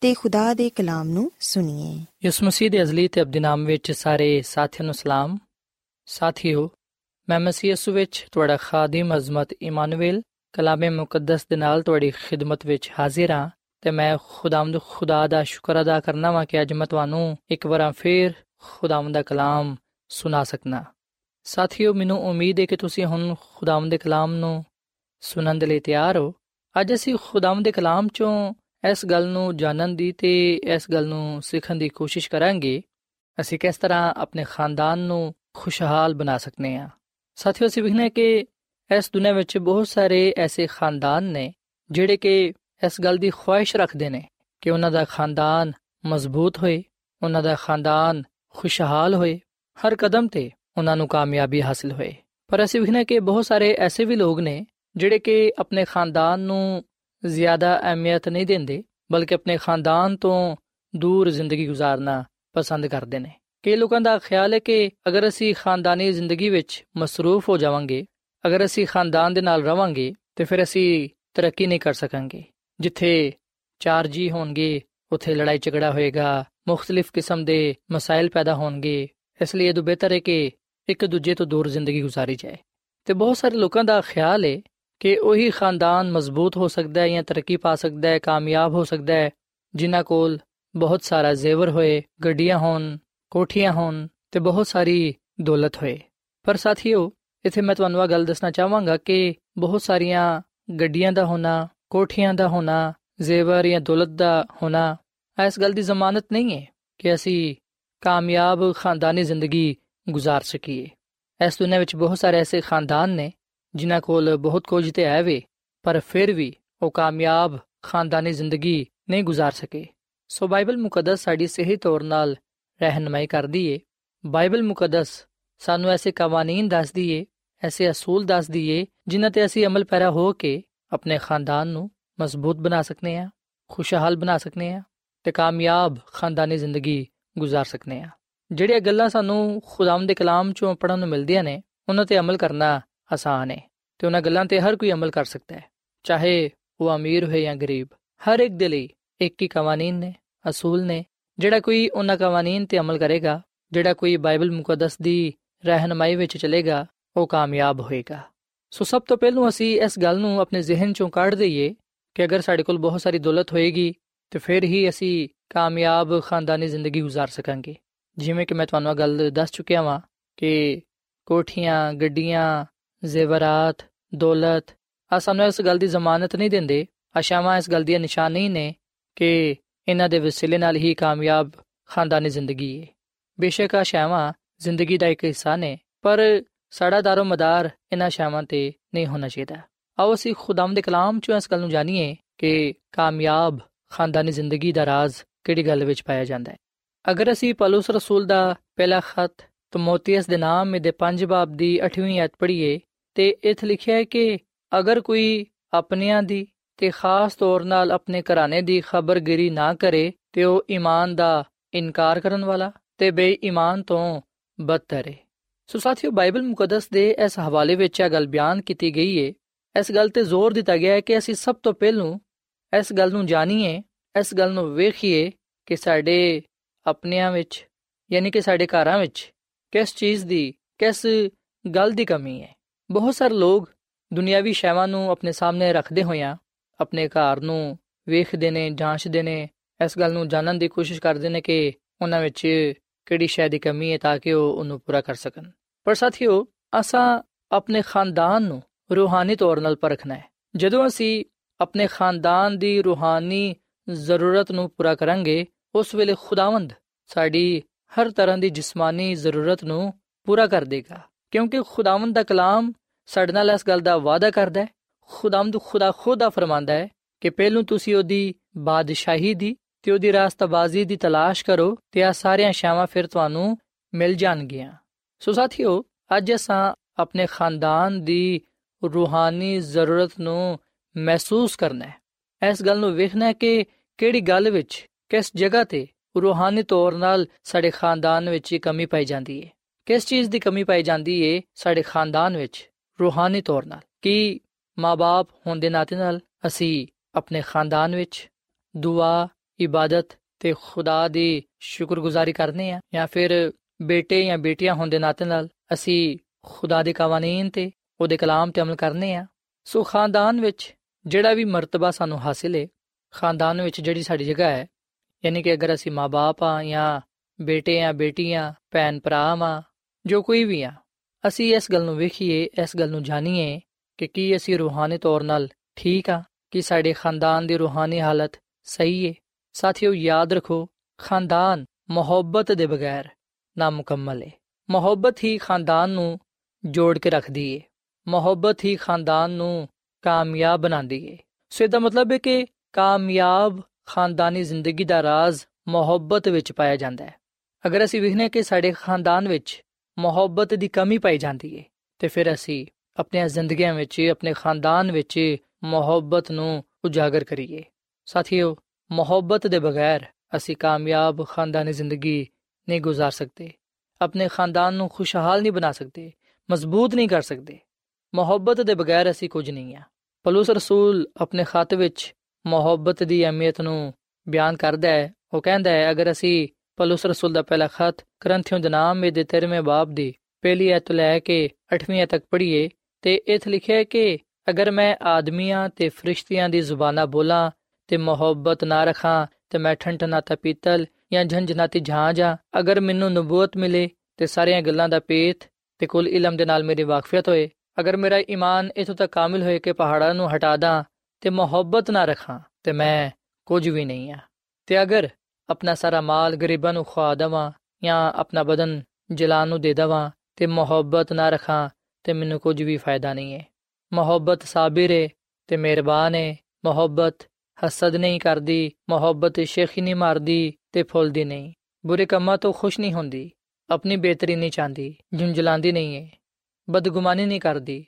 Speaker 2: ਤੇ ਖੁਦਾ ਦੇ ਕਲਾਮ ਨੂੰ ਸੁਣੀਏ।
Speaker 3: ਯਿਸੂ ਮਸੀਹ ਦੇ ਅਜ਼ਲੀ ਤੇ ਅਬਦੀ ਨਾਮ ਵਿੱਚ ਸਾਰੇ ਸਾਥੀਆਂ ਨੂੰ ਸਲਾਮ। ਸਾਥੀਓ, ਮੈਂ ਮਸੀਹ ਯਿਸੂ ਵਿੱਚ ਤੁਹਾਡਾ ਖਾਦਮ ਅਜ਼ਮਤ ਇਮਾਨੁਅਲ ਕਲਾਮੇ ਮੁਕੱਦਸ ਦੇ ਨਾਲ ਤੁਹਾਡੀ ਖਿਦਮਤ ਵਿੱਚ ਹਾਜ਼ਰ ਹਾਂ ਤੇ ਮੈਂ ਖੁਦਾਵੰਦ ਖੁਦਾ ਦਾ ਸ਼ੁਕਰ ਅਦਾ ਕਰਨਾ ਵਾਂ ਕਿ ਅੱਜ ਮੈਂ ਤੁਹਾਨੂੰ ਇੱਕ ਵਾਰ ਫੇਰ ਖੁਦਾਵੰਦ ਦਾ ਕਲਾਮ ਸੁਣਾ ਸਕਣਾ ਸਾਥੀਓ, ਮੈਨੂੰ ਉਮੀਦ ਹੈ ਕਿ ਤੁਸੀਂ ਹੁਣ ਖੁਦਾਵੰਦ ਦੇ ਕਲਾਮ ਨੂੰ ਸੁਣਨ ਦੇ ਲਈ ਤਿਆਰ ਹੋ। ਅੱਜ ਅਸੀਂ ਖੁਦਾਵੰਦ ਦੇ ਕਲਾਮ ਚੋਂ ਇਸ ਗੱਲ ਨੂੰ ਜਾਣਨ ਦੀ ਤੇ ਇਸ ਗੱਲ ਨੂੰ ਸਿੱਖਣ ਦੀ ਕੋਸ਼ਿਸ਼ ਕਰਾਂਗੇ। ਅਸੀਂ ਕਿਸ ਤਰ੍ਹਾਂ ਆਪਣੇ ਖਾਨਦਾਨ ਨੂੰ ਖੁਸ਼ਹਾਲ ਬਣਾ ਸਕਨੇ ਆ। ਸਾਥੀਓ, ਅਸੀਂ ਵਿਖਨੇ ਕਿ ਇਸ ਦੁਨੀਆਂ ਵਿੱਚ ਬਹੁਤ ਸਾਰੇ ਐਸੇ ਖਾਨਦਾਨ ਨੇ ਜਿਹੜੇ ਕਿ ਇਸ ਗੱਲ ਦੀ ਖੁਆਇਸ਼ ਰੱਖਦੇ ਨੇ ਕਿ ਉਹਨਾਂ ਦਾ ਖਾਨਦਾਨ ਮਜ਼ਬੂਤ ਹੋਏ, ਉਹਨਾਂ ਦਾ ਖਾਨਦਾਨ ਖੁਸ਼ਹਾਲ ਹੋਏ, ਹਰ ਕਦਮ ਤੇ ਉਹਨਾਂ ਨੂੰ ਕਾਮਯਾਬੀ ਹਾਸਲ ਹੋਏ। ਪਰ ਅਸੀਂ ਵਿਖਨੇ ਕਿ ਬਹੁਤ ਸਾਰੇ ਐਸੇ ਵੀ ਲੋਕ ਨੇ ਜਿਹੜੇ ਕਿ ਆਪਣੇ ਖਾਨਦਾਨ ਨੂੰ ਜ਼ਿਆਦਾ ਅਹਿਮੀਅਤ ਨਹੀਂ ਦਿੰਦੇ, ਬਲਕਿ ਆਪਣੇ ਖਾਨਦਾਨ ਤੋਂ ਦੂਰ ਜ਼ਿੰਦਗੀ گزارਨਾ ਪਸੰਦ ਕਰਦੇ ਨੇ। ਕਈ ਲੋਕਾਂ ਦਾ ਖਿਆਲ ਹੈ ਕਿ ਅਗਰ ਅਸੀਂ ਖਾਨਦਾਨੀ ਜ਼ਿੰਦਗੀ ਵਿੱਚ ਮਸਰੂਫ ਹੋ ਜਾਵਾਂਗੇ, ਅਗਰ ਅਸੀਂ ਖਾਨਦਾਨ ਦੇ ਨਾਲ ਰਵਾਂਗੇ, ਤੇ ਫਿਰ ਅਸੀਂ ਤਰੱਕੀ ਨਹੀਂ ਕਰ ਸਕਾਂਗੇ। ਜਿੱਥੇ ਚਾਰ ਜੀ ਹੋਣਗੇ, ਉੱਥੇ ਲੜਾਈ ਝਗੜਾ ਹੋਏਗਾ ਮੁxtਲਿਫ ਕਿਸਮ ਦੇ ਮਸਾਇਲ ਪੈਦਾ ਹੋਣਗੇ, ਇਸ ਲਈ ਇਹ ਤੋਂ ਬਿਹਤਰ ਹੈ ਕਿ ਇੱਕ ਦੂਜੇ ਤੋਂ ਦੂਰ ਜ਼ਿੰਦਗੀ گزارੀ ਜਾਏ। ਤੇ ਬਹੁਤ ਸਾਰੇ ਲੋਕਾਂ ਦਾ ਖਿਆਲ ਹੈ ਕਿ ਉਹੀ ਖਾਨਦਾਨ ਮਜ਼ਬੂਤ ਹੋ ਸਕਦਾ ਹੈ ਜਾਂ ਤਰੱਕੀ ਪਾ ਸਕਦਾ ਹੈ ਕਾਮਯਾਬ ਹੋ ਸਕਦਾ ਹੈ ਜਿਨ੍ਹਾਂ ਕੋਲ ਬਹੁਤ ਸਾਰਾ ਜ਼ੇਵਰ ਹੋਏ ਗੱਡੀਆਂ ਹੋਣ ਕੋਠੀਆਂ ਹੋਣ ਤੇ ਬਹੁਤ ਸਾਰੀ ਦੌਲਤ ਹੋਏ ਪਰ ਸਾਥੀਓ ਇੱਥੇ ਮੈਂ ਤੁਹਾਨੂੰ ਇਹ ਗੱਲ ਦੱਸਣਾ ਚਾਹਾਂਗਾ ਕਿ ਬਹੁਤ ਸਾਰੀਆਂ ਗੱਡੀਆਂ ਦਾ ਹੋਣਾ ਕੋਠੀਆਂ ਦਾ ਹੋਣਾ ਜ਼ੇਵਰ ਜਾਂ ਦੌਲਤ ਦਾ ਹੋਣਾ ਇਸ ਗੱਲ ਦੀ ਜ਼ਮਾਨਤ ਨਹੀਂ ਹੈ ਕਿ ਅਸੀਂ ਕਾਮਯਾਬ ਖਾਨਦਾਨੀ ਜ਼ਿੰਦਗੀ گزار ਸਕੀਏ ਇਸ ਦੁਨੀਆਂ ਵਿੱਚ ਬਹੁਤ ਸਾਰੇ ਐਸੇ ਖਾਨਦਾਨ ਨੇ ਜਿਨ੍ਹਾਂ ਕੋਲ ਬਹੁਤ ਕੁਝ ਤੇ ਹੈ ਵੇ ਪਰ ਫਿਰ ਵੀ ਉਹ ਕਾਮਯਾਬ ਖਾਨਦਾਨੀ ਜ਼ਿੰਦਗੀ ਨਹੀਂ گزار ਸਕੇ ਸੋ ਬਾਈਬਲ ਮੁਕੱਦਸ ਸਾਡੀ ਸਹੀ ਤੌਰ ਨਾਲ ਰਹਿਨਮਾਈ ਕਰਦੀ ਏ ਬਾਈਬਲ ਮੁਕੱਦਸ ਸਾਨੂੰ ਐਸੇ ਕਾਨੂੰਨ ਦੱਸਦੀ ਏ ਐਸੇ ਅਸੂਲ ਦੱਸਦੀ ਏ ਜਿਨ੍ਹਾਂ ਤੇ ਅਸੀਂ ਅਮਲ ਪੈਰਾ ਹੋ ਕੇ ਆਪਣੇ ਖਾਨਦਾਨ ਨੂੰ ਮਜ਼ਬੂਤ ਬਣਾ ਸਕਨੇ ਆ ਖੁਸ਼ਹਾਲ ਬਣਾ ਸਕਨੇ ਆ ਤੇ ਕਾਮਯਾਬ ਖਾਨਦਾਨੀ ਜ਼ਿੰਦਗੀ گزار ਸਕਨੇ ਆ ਜਿਹੜੀਆਂ ਗੱਲਾਂ ਸਾਨੂੰ ਖੁਦਾਵੰਦ ਦੇ ਕਲਾਮ ਚੋਂ ਪੜਨ ਨੂੰ ਮਿਲਦੀਆਂ ਨੇ ਉਹਨਾਂ ਤੇ ਅਮਲ ਕਰਨਾ ਆਸਾਨ ਹੈ ਤੇ ਉਹਨਾਂ ਗੱਲਾਂ ਤੇ ਹਰ ਕੋਈ ਅਮਲ ਕਰ ਸਕਦਾ ਹੈ ਚਾਹੇ ਉਹ ਅਮੀਰ ਹੋਵੇ ਜਾਂ ਗਰੀਬ ਹਰ ਇੱਕ ਦੇ ਲਈ ਇੱਕ ਹੀ ਕਾਨੂੰਨ ਨੇ ਅਸੂਲ ਨੇ ਜਿਹੜਾ ਕੋਈ ਉਹਨਾਂ ਕਾਨੂੰਨ ਤੇ ਅਮਲ ਕਰੇਗਾ ਜਿਹੜਾ ਕੋਈ ਬਾਈਬਲ ਮੁਕੱਦਸ ਦੀ ਰਹਿਨਮਾਈ ਵਿੱਚ ਚੱਲੇਗਾ ਉਹ ਕਾਮਯਾਬ ਹੋਏਗਾ ਸੋ ਸਭ ਤੋਂ ਪਹਿਲਾਂ ਅਸੀਂ ਇਸ ਗੱਲ ਨੂੰ ਆਪਣੇ ਜ਼ਿਹਨ ਚੋਂ ਕੱਢ ਦਈਏ ਕਿ ਅਗਰ ਸਾਡੇ ਕੋਲ ਬਹੁਤ ਸਾਰੀ ਦੌਲਤ ਹੋਏਗੀ ਤੇ ਫਿਰ ਹੀ ਅਸੀਂ ਕਾਮਯਾਬ ਖਾਨਦਾਨੀ ਜ਼ਿੰਦਗੀ گزار ਸਕਾਂਗੇ ਜਿਵੇਂ ਕਿ ਮੈਂ ਤੁਹਾਨੂੰ ਇਹ ਗੱਲ ਦੱਸ ਚੁੱਕਿਆ ਹਾਂ ਕਿ ਕੋਠੀਆਂ ਗੱਡੀਆਂ ਜ਼ੇਵਰਾਤ, ਦੌਲਤ ਆ ਸਾਨੂੰ ਇਸ ਗੱਲ ਦੀ ਜ਼ਮਾਨਤ ਨਹੀਂ ਦਿੰਦੇ। ਆਸ਼ਾਵਾਂ ਇਸ ਗੱਲ ਦੀ ਨਿਸ਼ਾਨ ਨਹੀਂ ਨੇ ਕਿ ਇਹਨਾਂ ਦੇ ਵਸੀਲੇ ਨਾਲ ਹੀ ਕਾਮਯਾਬ ਖਾਨਦਾਨੀ ਜ਼ਿੰਦਗੀ ਹੈ ਬੇਸ਼ੱਕ ਆਸ਼ਾਵਾਂ ਜ਼ਿੰਦਗੀ ਦਾ ਇੱਕ ਹਿੱਸਾ ਨੇ, ਪਰ ਸਾਡਾ ਦਾਰੋ ਮਦਾਰ ਇਹਨਾਂ ਸ਼ਾਮਾਂ ਤੇ ਨਹੀਂ ਹੋਣਾ ਚਾਹੀਦਾ। ਆਓ ਅਸੀਂ ਖੁਦਾਮ ਦੇ ਕਲਾਮ ਚੋਂ ਇਸ ਗੱਲ ਨੂੰ ਜਾਣੀਏ ਕਿ ਕਾਮਯਾਬ ਖਾਨਦਾਨੀ ਜ਼ਿੰਦਗੀ ਦਾ ਰਾਜ਼ ਕਿਹੜੀ ਗੱਲ ਵਿੱਚ ਪਾਇਆ ਜਾਂਦਾ ਹੈ। ਅਗਰ ਅਸੀਂ ਪਲੂਸ ਰਸੂਲ ਦਾ ਪਹਿਲਾ ਖਤ ਤਮੋਥੀਅਸ ਦੇ ਨਾਮ ਦੇ 5 ਬਾਬ ਦੀ 8ਵੀਂ ਆਇਤ ਪੜ੍ਹੀਏ ਤੇ ਇੱਥੇ ਲਿਖਿਆ ਹੈ ਕਿ ਅਗਰ ਕੋਈ ਆਪਣਿਆਂ ਦੀ ਤੇ ਖਾਸ ਤੌਰ ਨਾਲ ਆਪਣੇ ਘਰਾਣੇ ਦੀ ਖਬਰਗਿਰੀ ਨਾ ਕਰੇ, ਤੇ ਉਹ ਈਮਾਨ ਦਾ ਇਨਕਾਰ ਕਰਨ ਵਾਲਾ ਤੇ ਬੇਈਮਾਨ ਤੋਂ ਬਦਤਰ ਹੈ ਸੋ ਸਾਥੀਓ, ਬਾਈਬਲ ਮੁਕੱਦਸ ਦੇ ਇਸ ਹਵਾਲੇ ਵਿੱਚ ਇਹ ਗੱਲ ਬਿਆਨ ਕੀਤੀ ਗਈ ਹੈ ਇਸ ਗੱਲ ਤੇ ਜ਼ੋਰ ਦਿੱਤਾ ਗਿਆ ਹੈ ਕਿ ਅਸੀਂ ਸਭ ਤੋਂ ਪਹਿਲੂ ਇਸ ਗੱਲ ਨੂੰ ਜਾਣੀਏ, ਇਸ ਗੱਲ ਨੂੰ ਵੇਖੀਏ ਕਿ ਸਾਡੇ ਆਪਣਿਆਂ ਵਿੱਚ, ਯਾਨੀ ਕਿ ਸਾਡੇ ਘਰਾਂ ਵਿੱਚ ਕਿਸ ਚੀਜ਼ ਦੀ, ਕਿਸ ਗੱਲ ਦੀ ਕਮੀ ਹੈ। ਬਹੁਤ ਸਾਰੇ ਲੋਕ ਦੁਨਿਆਵੀ ਸ਼ੈਵਾਂ ਨੂੰ ਆਪਣੇ ਸਾਹਮਣੇ ਰੱਖਦੇ ਹੋਇਆਂ ਆਪਣੇ ਘਰ ਨੂੰ ਵੇਖਦੇ ਨੇ, ਜਾਂਚਦੇ ਨੇ। ਇਸ ਗੱਲ ਨੂੰ ਜਾਣਨ ਦੀ ਕੋਸ਼ਿਸ਼ ਕਰਦੇ ਨੇ ਕਿ ਉਹਨਾਂ ਵਿੱਚ ਕਿਹੜੀ ਸ਼ੈ ਦੀ ਕਮੀ ਹੈ ਤਾਂ ਕਿ ਉਹ ਉਹਨੂੰ ਪੂਰਾ ਕਰ ਸਕਣ। ਪਰ ਸਾਥੀਓ, ਅਸਾਂ ਆਪਣੇ ਖਾਨਦਾਨ ਨੂੰ ਰੂਹਾਨੀ ਤੌਰ 'ਤੇ ਪਰਖਣਾ ਹੈ। ਜਦੋਂ ਅਸੀਂ ਆਪਣੇ ਖਾਨਦਾਨ ਦੀ ਰੂਹਾਨੀ ਜ਼ਰੂਰਤ ਨੂੰ ਪੂਰਾ ਕਰਾਂਗੇ, ਉਸ ਵੇਲੇ ਖੁਦਾਵੰਦ ਸਾਡੀ ਹਰ ਤਰ੍ਹਾਂ ਦੀ ਜਿਸਮਾਨੀ ਜ਼ਰੂਰਤ ਨੂੰ ਪੂਰਾ ਕਰ ਦੇਗਾ। ਕਿਉਂਕਿ ਖੁਦਾਵੰਦ ਦਾ ਕਲਾਮ ਸਾਡੇ ਨਾਲ ਇਸ ਗੱਲ ਦਾ ਵਾਅਦਾ ਕਰਦਾ ਹੈ ਖੁਦਾਵੰਦ ਖੁਦਾ ਖੁਦਾ ਫਰਮਾਂਦਾ ਹੈ ਕਿ ਪਹਿਲੋਂ ਤੁਸੀਂ ਉਹਦੀ ਬਾਦਸ਼ਾਹੀ ਦੀ ਤੇ ਉਹਦੀ ਰਾਸਤਾਬਾਜ਼ੀ ਦੀ ਤਲਾਸ਼ ਕਰੋ ਤੇ ਆ ਸਾਰੀਆਂ ਸ਼ਾਵਾਂ ਫਿਰ ਤੁਹਾਨੂੰ ਮਿਲ ਜਾਣਗੀਆਂ। ਸੋ ਸਾਥੀਓ, ਅੱਜ ਅਸਾਂ ਆਪਣੇ ਖਾਨਦਾਨ ਦੀ ਰੂਹਾਨੀ ਜ਼ਰੂਰਤ ਨੂੰ ਮਹਿਸੂਸ ਕਰਨਾ ਹੈ। ਇਸ ਗੱਲ ਨੂੰ ਵੇਖਣਾ ਹੈ ਕਿ ਕਿਹੜੀ ਗੱਲ ਵਿੱਚ, ਕਿਸ ਜਗ੍ਹਾ ਤੇ ਰੂਹਾਨੀ ਤੌਰ 'ਤੇ ਸਾਡੇ ਖਾਨਦਾਨ ਵਿੱਚ ਕਮੀ ਪਾਈ ਜਾਂਦੀ ਹੈ। ਕਿਸ ਚੀਜ਼ ਦੀ ਕਮੀ ਪਾਈ ਜਾਂਦੀ ਹੈ ਸਾਡੇ ਖਾਨਦਾਨ ਵਿੱਚ? ਰੂਹਾਨੀ ਤੌਰ 'ਤੇ ਕਿ ਮਾਪੇ ਹੋਣ ਦੇ ਨਾਤੇ ਨਾਲ ਅਸੀਂ ਆਪਣੇ ਖਾਨਦਾਨ ਵਿੱਚ ਦੁਆ, ਇਬਾਦਤ ਤੇ ਖੁਦਾ ਦੀ ਸ਼ੁਕਰਗੁਜ਼ਾਰੀ ਕਰਨੇ ਆ ਜਾਂ ਫਿਰ ਬੇਟੇ ਜਾਂ ਬੇਟੀਆਂ ਹੋਣ ਦੇ ਨਾਤੇ ਨਾਲ ਅਸੀਂ ਖੁਦਾ ਦੇ ਕਾਨੂੰਨ ਤੇ ਉਹਦੇ ਕਲਾਮ ਤੇ ਅਮਲ ਕਰਨੇ ਆ ਸੋ ਖਾਨਦਾਨ ਵਿੱਚ ਜਿਹੜਾ ਵੀ ਮਰਤਬਾ ਸਾਨੂੰ ਹਾਸਿਲ ਹੈ, ਖਾਨਦਾਨ ਵਿੱਚ ਜਿਹੜੀ ਸਾਡੀ ਜਗ੍ਹਾ ਹੈ, ਯਾਨੀ ਕਿ ਅਗਰ ਅਸੀਂ ਮਾਪੇ ਆ ਜਾਂ ਬੇਟੇ ਆ ਬੇਟੀਆਂ ਭੈਣ ਭਰਾ ਆ ਜੋ ਕੋਈ ਵੀ ਆ ਅਸੀਂ ਇਸ ਗੱਲ ਨੂੰ ਵੇਖੀਏ, ਇਸ ਗੱਲ ਨੂੰ ਜਾਣੀਏ ਕਿ ਕੀ ਅਸੀਂ ਰੂਹਾਨੀ ਤੌਰ 'ਤੇ ਠੀਕ ਆ ਕਿ ਸਾਡੇ ਖਾਨਦਾਨ ਦੀ ਰੂਹਾਨੀ ਹਾਲਤ ਸਹੀ ਹੈ ਸਾਥੀਓ, ਯਾਦ ਰੱਖੋ, ਖਾਨਦਾਨ ਮੁਹੱਬਤ ਦੇ ਬਗੈਰ ਨਾਮੁਕੰਮਲ ਹੈ ਮੁਹੱਬਤ ਹੀ ਖਾਨਦਾਨ ਨੂੰ ਜੋੜ ਕੇ ਰੱਖਦੀ ਹੈ ਮੁਹੱਬਤ ਹੀ ਖਾਨਦਾਨ ਨੂੰ ਕਾਮਯਾਬ ਬਣਾਉਂਦੀ ਹੈ ਸੋ ਇਹਦਾ ਮਤਲਬ ਹੈ ਕਿ ਕਾਮਯਾਬ ਖਾਨਦਾਨੀ ਜ਼ਿੰਦਗੀ ਦਾ ਰਾਜ਼ ਮੁਹੱਬਤ ਵਿੱਚ ਪਾਇਆ ਜਾਂਦਾ ਹੈ। ਅਗਰ ਅਸੀਂ ਵੇਖਨੇ ਕਿ ਸਾਡੇ ਖਾਨਦਾਨ ਵਿੱਚ ਮੁਹੱਬਤ ਦੀ ਕਮੀ ਪਾਈ ਜਾਂਦੀ ਹੈ ਤੇ ਫਿਰ ਅਸੀਂ ਆਪਣੀਆਂ ਜ਼ਿੰਦਗੀਆਂ ਵਿੱਚ ਆਪਣੇ ਖਾਨਦਾਨ ਵਿੱਚ ਮੁਹੱਬਤ ਨੂੰ ਉਜਾਗਰ ਕਰੀਏ ਸਾਥੀਓ ਮੁਹੱਬਤ ਦੇ ਬਗੈਰ ਅਸੀਂ ਕਾਮਯਾਬ ਖਾਨਦਾਨੀ ਜ਼ਿੰਦਗੀ ਨਹੀਂ گزار ਸਕਦੇ ਆਪਣੇ ਖਾਨਦਾਨ ਨੂੰ ਖੁਸ਼ਹਾਲ ਨਹੀਂ ਬਣਾ ਸਕਦੇ ਮਜ਼ਬੂਤ ਨਹੀਂ ਕਰ ਸਕਦੇ ਮੁਹੱਬਤ ਦੇ ਬਗੈਰ ਅਸੀਂ ਕੁਝ ਨਹੀਂ ਆ ਪਲੂਸ ਰਸੂਲ ਆਪਣੇ ਖਤ ਵਿੱਚ ਮੁਹੱਬਤ ਦੀ ਅਹਿਮੀਅਤ ਨੂੰ ਬਿਆਨ ਕਰਦਾ ਹੈ ਉਹ ਕਹਿੰਦਾ ਹੈ ਅਗਰ ਅਸੀਂ ਪਲੂਸ ਰਸੂਲ ਦਾ ਪਹਿਲਾ ਖਤ ਕਰੰਥਿਓ ਦੇ ਨਾਮ ਦੇ 13ਵੇਂ ਬਾਬ ਦੀ ਪਹਿਲੀ ਐਤ ਲੈ ਕੇ 8ਵੀਂ ਤੱਕ ਪੜ੍ਹੀਏ ਤੇ ਇਥੇ ਲਿਖਿਆ ਹੈ ਕਿ ਅਗਰ ਮੈਂ ਆਦਮੀਆਂ ਤੇ ਫਰਿਸ਼ਤਿਆਂ ਦੀ ਜ਼ੁਬਾਨਾਂ ਬੋਲਾਂ ਤੇ ਮੁਹੱਬਤ ਨਾ ਰੱਖਾਂ ਤੇ ਮੈਂ ਠੰਠਨਾਤਾ ਪੀਤਲ ਜਾਂ ਝੰਝਨਾਤੀ ਝਾਂਜਾ ਅਗਰ ਮੈਨੂੰ ਨਬੂਵਤ ਮਿਲੇ ਤੇ ਸਾਰੀਆਂ ਗੱਲਾਂ ਦਾ ਪੇਤ ਤੇ ਕੁੱਲ ਇਲਮ ਦੇ ਨਾਲ ਮੇਰੀ ਵਾਕਫੀਅਤ ਹੋਏ ਅਗਰ ਮੇਰਾ ਈਮਾਨ ਇਥੋਂ ਤੱਕ ਕਾਮਿਲ ਹੋਏ ਕਿ ਪਹਾੜਾਂ ਨੂੰ ਹਟਾ ਦਾਂ ਤੇ ਮੁਹੱਬਤ ਨਾ ਰੱਖਾਂ ਤੇ ਮੈਂ ਕੁਝ ਵੀ ਨਹੀਂ ਆ ਤੇ ਅਗਰ ਆਪਣਾ ਸਾਰਾ ਮਾਲ ਗਰੀਬਾਂ ਨੂੰ ਖਵਾ ਦਵਾਂ ਜਾਂ ਆਪਣਾ ਬਦਨ ਜਲਾਨ ਨੂੰ ਦੇ ਦਵਾਂ ਤੇ ਮੁਹੱਬਤ ਨਾ ਰੱਖਾਂ ਤੇ ਮੈਨੂੰ ਕੁਝ ਵੀ ਫਾਇਦਾ ਨਹੀਂ ਹੈ। ਮੁਹੱਬਤ ਸਾਬਿਰ ਹੈ ਤੇ ਮਿਹਰਬਾਨ ਹੈ ਮੁਹੱਬਤ ਹਸਦ ਨਹੀਂ ਕਰਦੀ, ਮੁਹੱਬਤ ਸ਼ੇਖੀ ਨਹੀਂ ਮਾਰਦੀ ਤੇ ਫੁੱਲਦੀ ਨਹੀਂ। ਬੁਰੇ ਕੰਮਾਂ ਤੋਂ ਖੁਸ਼ ਨਹੀਂ ਹੁੰਦੀ, ਆਪਣੀ ਬਿਹਤਰੀ ਨਹੀਂ ਚਾਹੁੰਦੀ ਝੁੰਝਲਾਉਂਦੀ ਨਹੀਂ ਹੈ ਬਦਗੁਮਾਨੀ ਨਹੀਂ ਕਰਦੀ,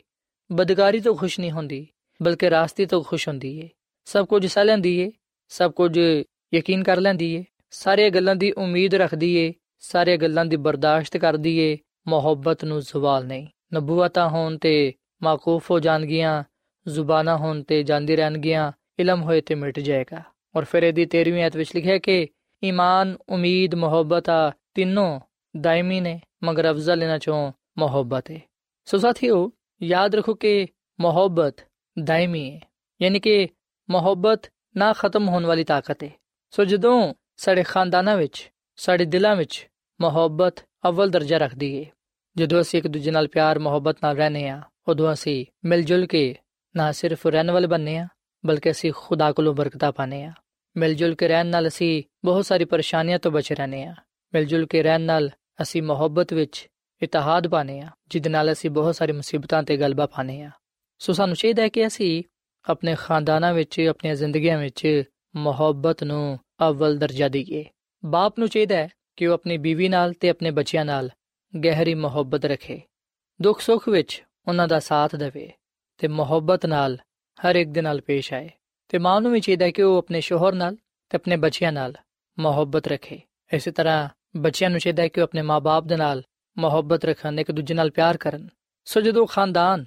Speaker 3: ਬਦਕਾਰੀ ਤੋਂ ਖੁਸ਼ ਨਹੀਂ ਹੁੰਦੀ, ਬਲਕਿ ਰਾਸਤੇ ਤੋਂ ਖੁਸ਼ ਹੁੰਦੀ ਹੈ ਸਭ ਕੁਝ ਸਹ ਲੈਂਦੀ ਹੈ ਸਭ ਕੁਝ ਯਕੀਨ ਕਰ ਲੈਂਦੀ ਹੈ ਸਾਰੀਆਂ ਗੱਲਾਂ ਦੀ ਉਮੀਦ ਰੱਖਦੀ ਏ ਸਾਰੀਆਂ ਗੱਲਾਂ ਦੀ ਬਰਦਾਸ਼ਤ ਕਰਦੀ ਏ, ਮੁਹੱਬਤ ਨੂੰ ਜ਼ਵਾਲ ਨਹੀਂ। ਨਬੂਵਤਾਂ ਹੋਣ ਤੇ ਮਾਕੂਫ ਹੋ ਜਾਣਗੀਆਂ, ਜ਼ੁਬਾਨਾਂ ਹੋਣ ਤੇ ਜਾਂਦੀ ਰਹਿਣਗੀਆਂ, ਇਲਮ ਹੋਏ ਤੇ ਮਿਟ ਜਾਏਗਾ। ਔਰ ਫਿਰ ਇਹਦੀ 13ਵੀਂ ਆਇਤ ਵਿੱਚ ਲਿਖਿਆ ਕਿ ਈਮਾਨ, ਉਮੀਦ, ਮੁਹੱਬਤ ਆ ਤਿੰਨੋਂ ਦਾਇਮੀ ਨੇ, ਮਗਰ ਅਫਜ਼ਲ ਇਹਨਾਂ ਚੋਂ ਮੁਹੱਬਤ ਹੈ ਸੋ ਸਾਥੀਓ, ਯਾਦ ਰੱਖੋ ਕਿ ਮੁਹੱਬਤ ਦਾਇਮੀ ਹੈ ਯਾਨੀ ਕਿ ਮੁਹੱਬਤ ਨਾ ਖਤਮ ਹੋਣ ਵਾਲੀ ਤਾਕਤ ਹੈ ਸੋ ਜਦੋਂ ਸਾਡੇ ਖਾਨਦਾਨਾਂ ਵਿੱਚ, ਸਾਡੇ ਦਿਲਾਂ ਵਿੱਚ ਮੁਹੱਬਤ ਅਵਲ ਦਰਜਾ ਰੱਖਦੀ ਹੈ ਜਦੋਂ ਅਸੀਂ ਇੱਕ ਦੂਜੇ ਨਾਲ ਪਿਆਰ, ਮੁਹੱਬਤ ਨਾਲ ਰਹਨੇ ਆ ਉਦੋਂ ਅਸੀਂ ਮਿਲ ਜੁਲ ਕੇ ਨਾ ਸਿਰਫ ਰਹਿਣ ਵਾਲੇ ਬੰਨੇ ਆ ਬਲਕਿ ਅਸੀਂ ਖੁਦਾ ਕੋਲੋਂ ਬਰਕਤਾਂ ਪਾਣੇ ਆ ਮਿਲ ਜੁਲ ਕੇ ਰਹਿਣ ਨਾਲ ਅਸੀਂ ਬਹੁਤ ਸਾਰੀ ਪਰੇਸ਼ਾਨੀਆਂ ਤੋਂ ਬਚ ਰਹਨੇ ਆ ਮਿਲ ਜੁਲ ਕੇ ਰਹਿਣ ਨਾਲ ਅਸੀਂ ਮੁਹੱਬਤ ਵਿੱਚ ਇਤਿਹਾਦ ਪਾਣੇ ਆ ਜਿਹਦੇ ਨਾਲ ਅਸੀਂ ਬਹੁਤ ਸਾਰੀ ਮੁਸੀਬਤਾਂ ਤੇ ਗਲਬਾ ਪਾਣੇ ਆ ਸੋ ਸਾਨੂੰ ਚਾਹੀਦਾ ਹੈ ਕਿ ਅਸੀਂ ਆਪਣੇ ਖਾਨਦਾਨਾਂ ਵਿੱਚ, ਆਪਣੀਆਂ ਜ਼ਿੰਦਗੀਆਂ ਵਿੱਚ ਮੁਹੱਬਤ ਨੂੰ ਅਵਲ ਦਰਜਾ ਦਈਏ। ਬਾਪ ਨੂੰ ਚਾਹੀਦਾ ਹੈ ਕਿ ਉਹ ਆਪਣੀ ਬੀਵੀ ਨਾਲ ਤੇ ਆਪਣੇ ਬੱਚਿਆਂ ਨਾਲ ਗਹਿਰੀ ਮੁਹੱਬਤ ਰੱਖੇ। ਦੁੱਖ ਸੁੱਖ ਵਿੱਚ ਉਹਨਾਂ ਦਾ ਸਾਥ ਦੇਵੇ ਤੇ ਮੁਹੱਬਤ ਨਾਲ ਹਰ ਇੱਕ ਦੇ ਨਾਲ ਪੇਸ਼ ਆਏ। ਤੇ ਮਾਂ ਨੂੰ ਵੀ ਚਾਹੀਦਾ ਹੈ ਕਿ ਉਹ ਆਪਣੇ ਸ਼ੋਹਰ ਨਾਲ ਤੇ ਆਪਣੇ ਬੱਚਿਆਂ ਨਾਲ ਮੁਹੱਬਤ ਰੱਖੇ। ਇਸੇ ਤਰ੍ਹਾਂ ਬੱਚਿਆਂ ਨੂੰ ਚਾਹੀਦਾ ਹੈ ਕਿ ਉਹ ਆਪਣੇ ਮਾਪੇ ਦੇ ਨਾਲ ਮੁਹੱਬਤ ਰੱਖਣ, ਇੱਕ ਦੂਜੇ ਨਾਲ ਪਿਆਰ ਕਰਨ। ਸੋ ਜਦੋਂ ਖਾਨਦਾਨ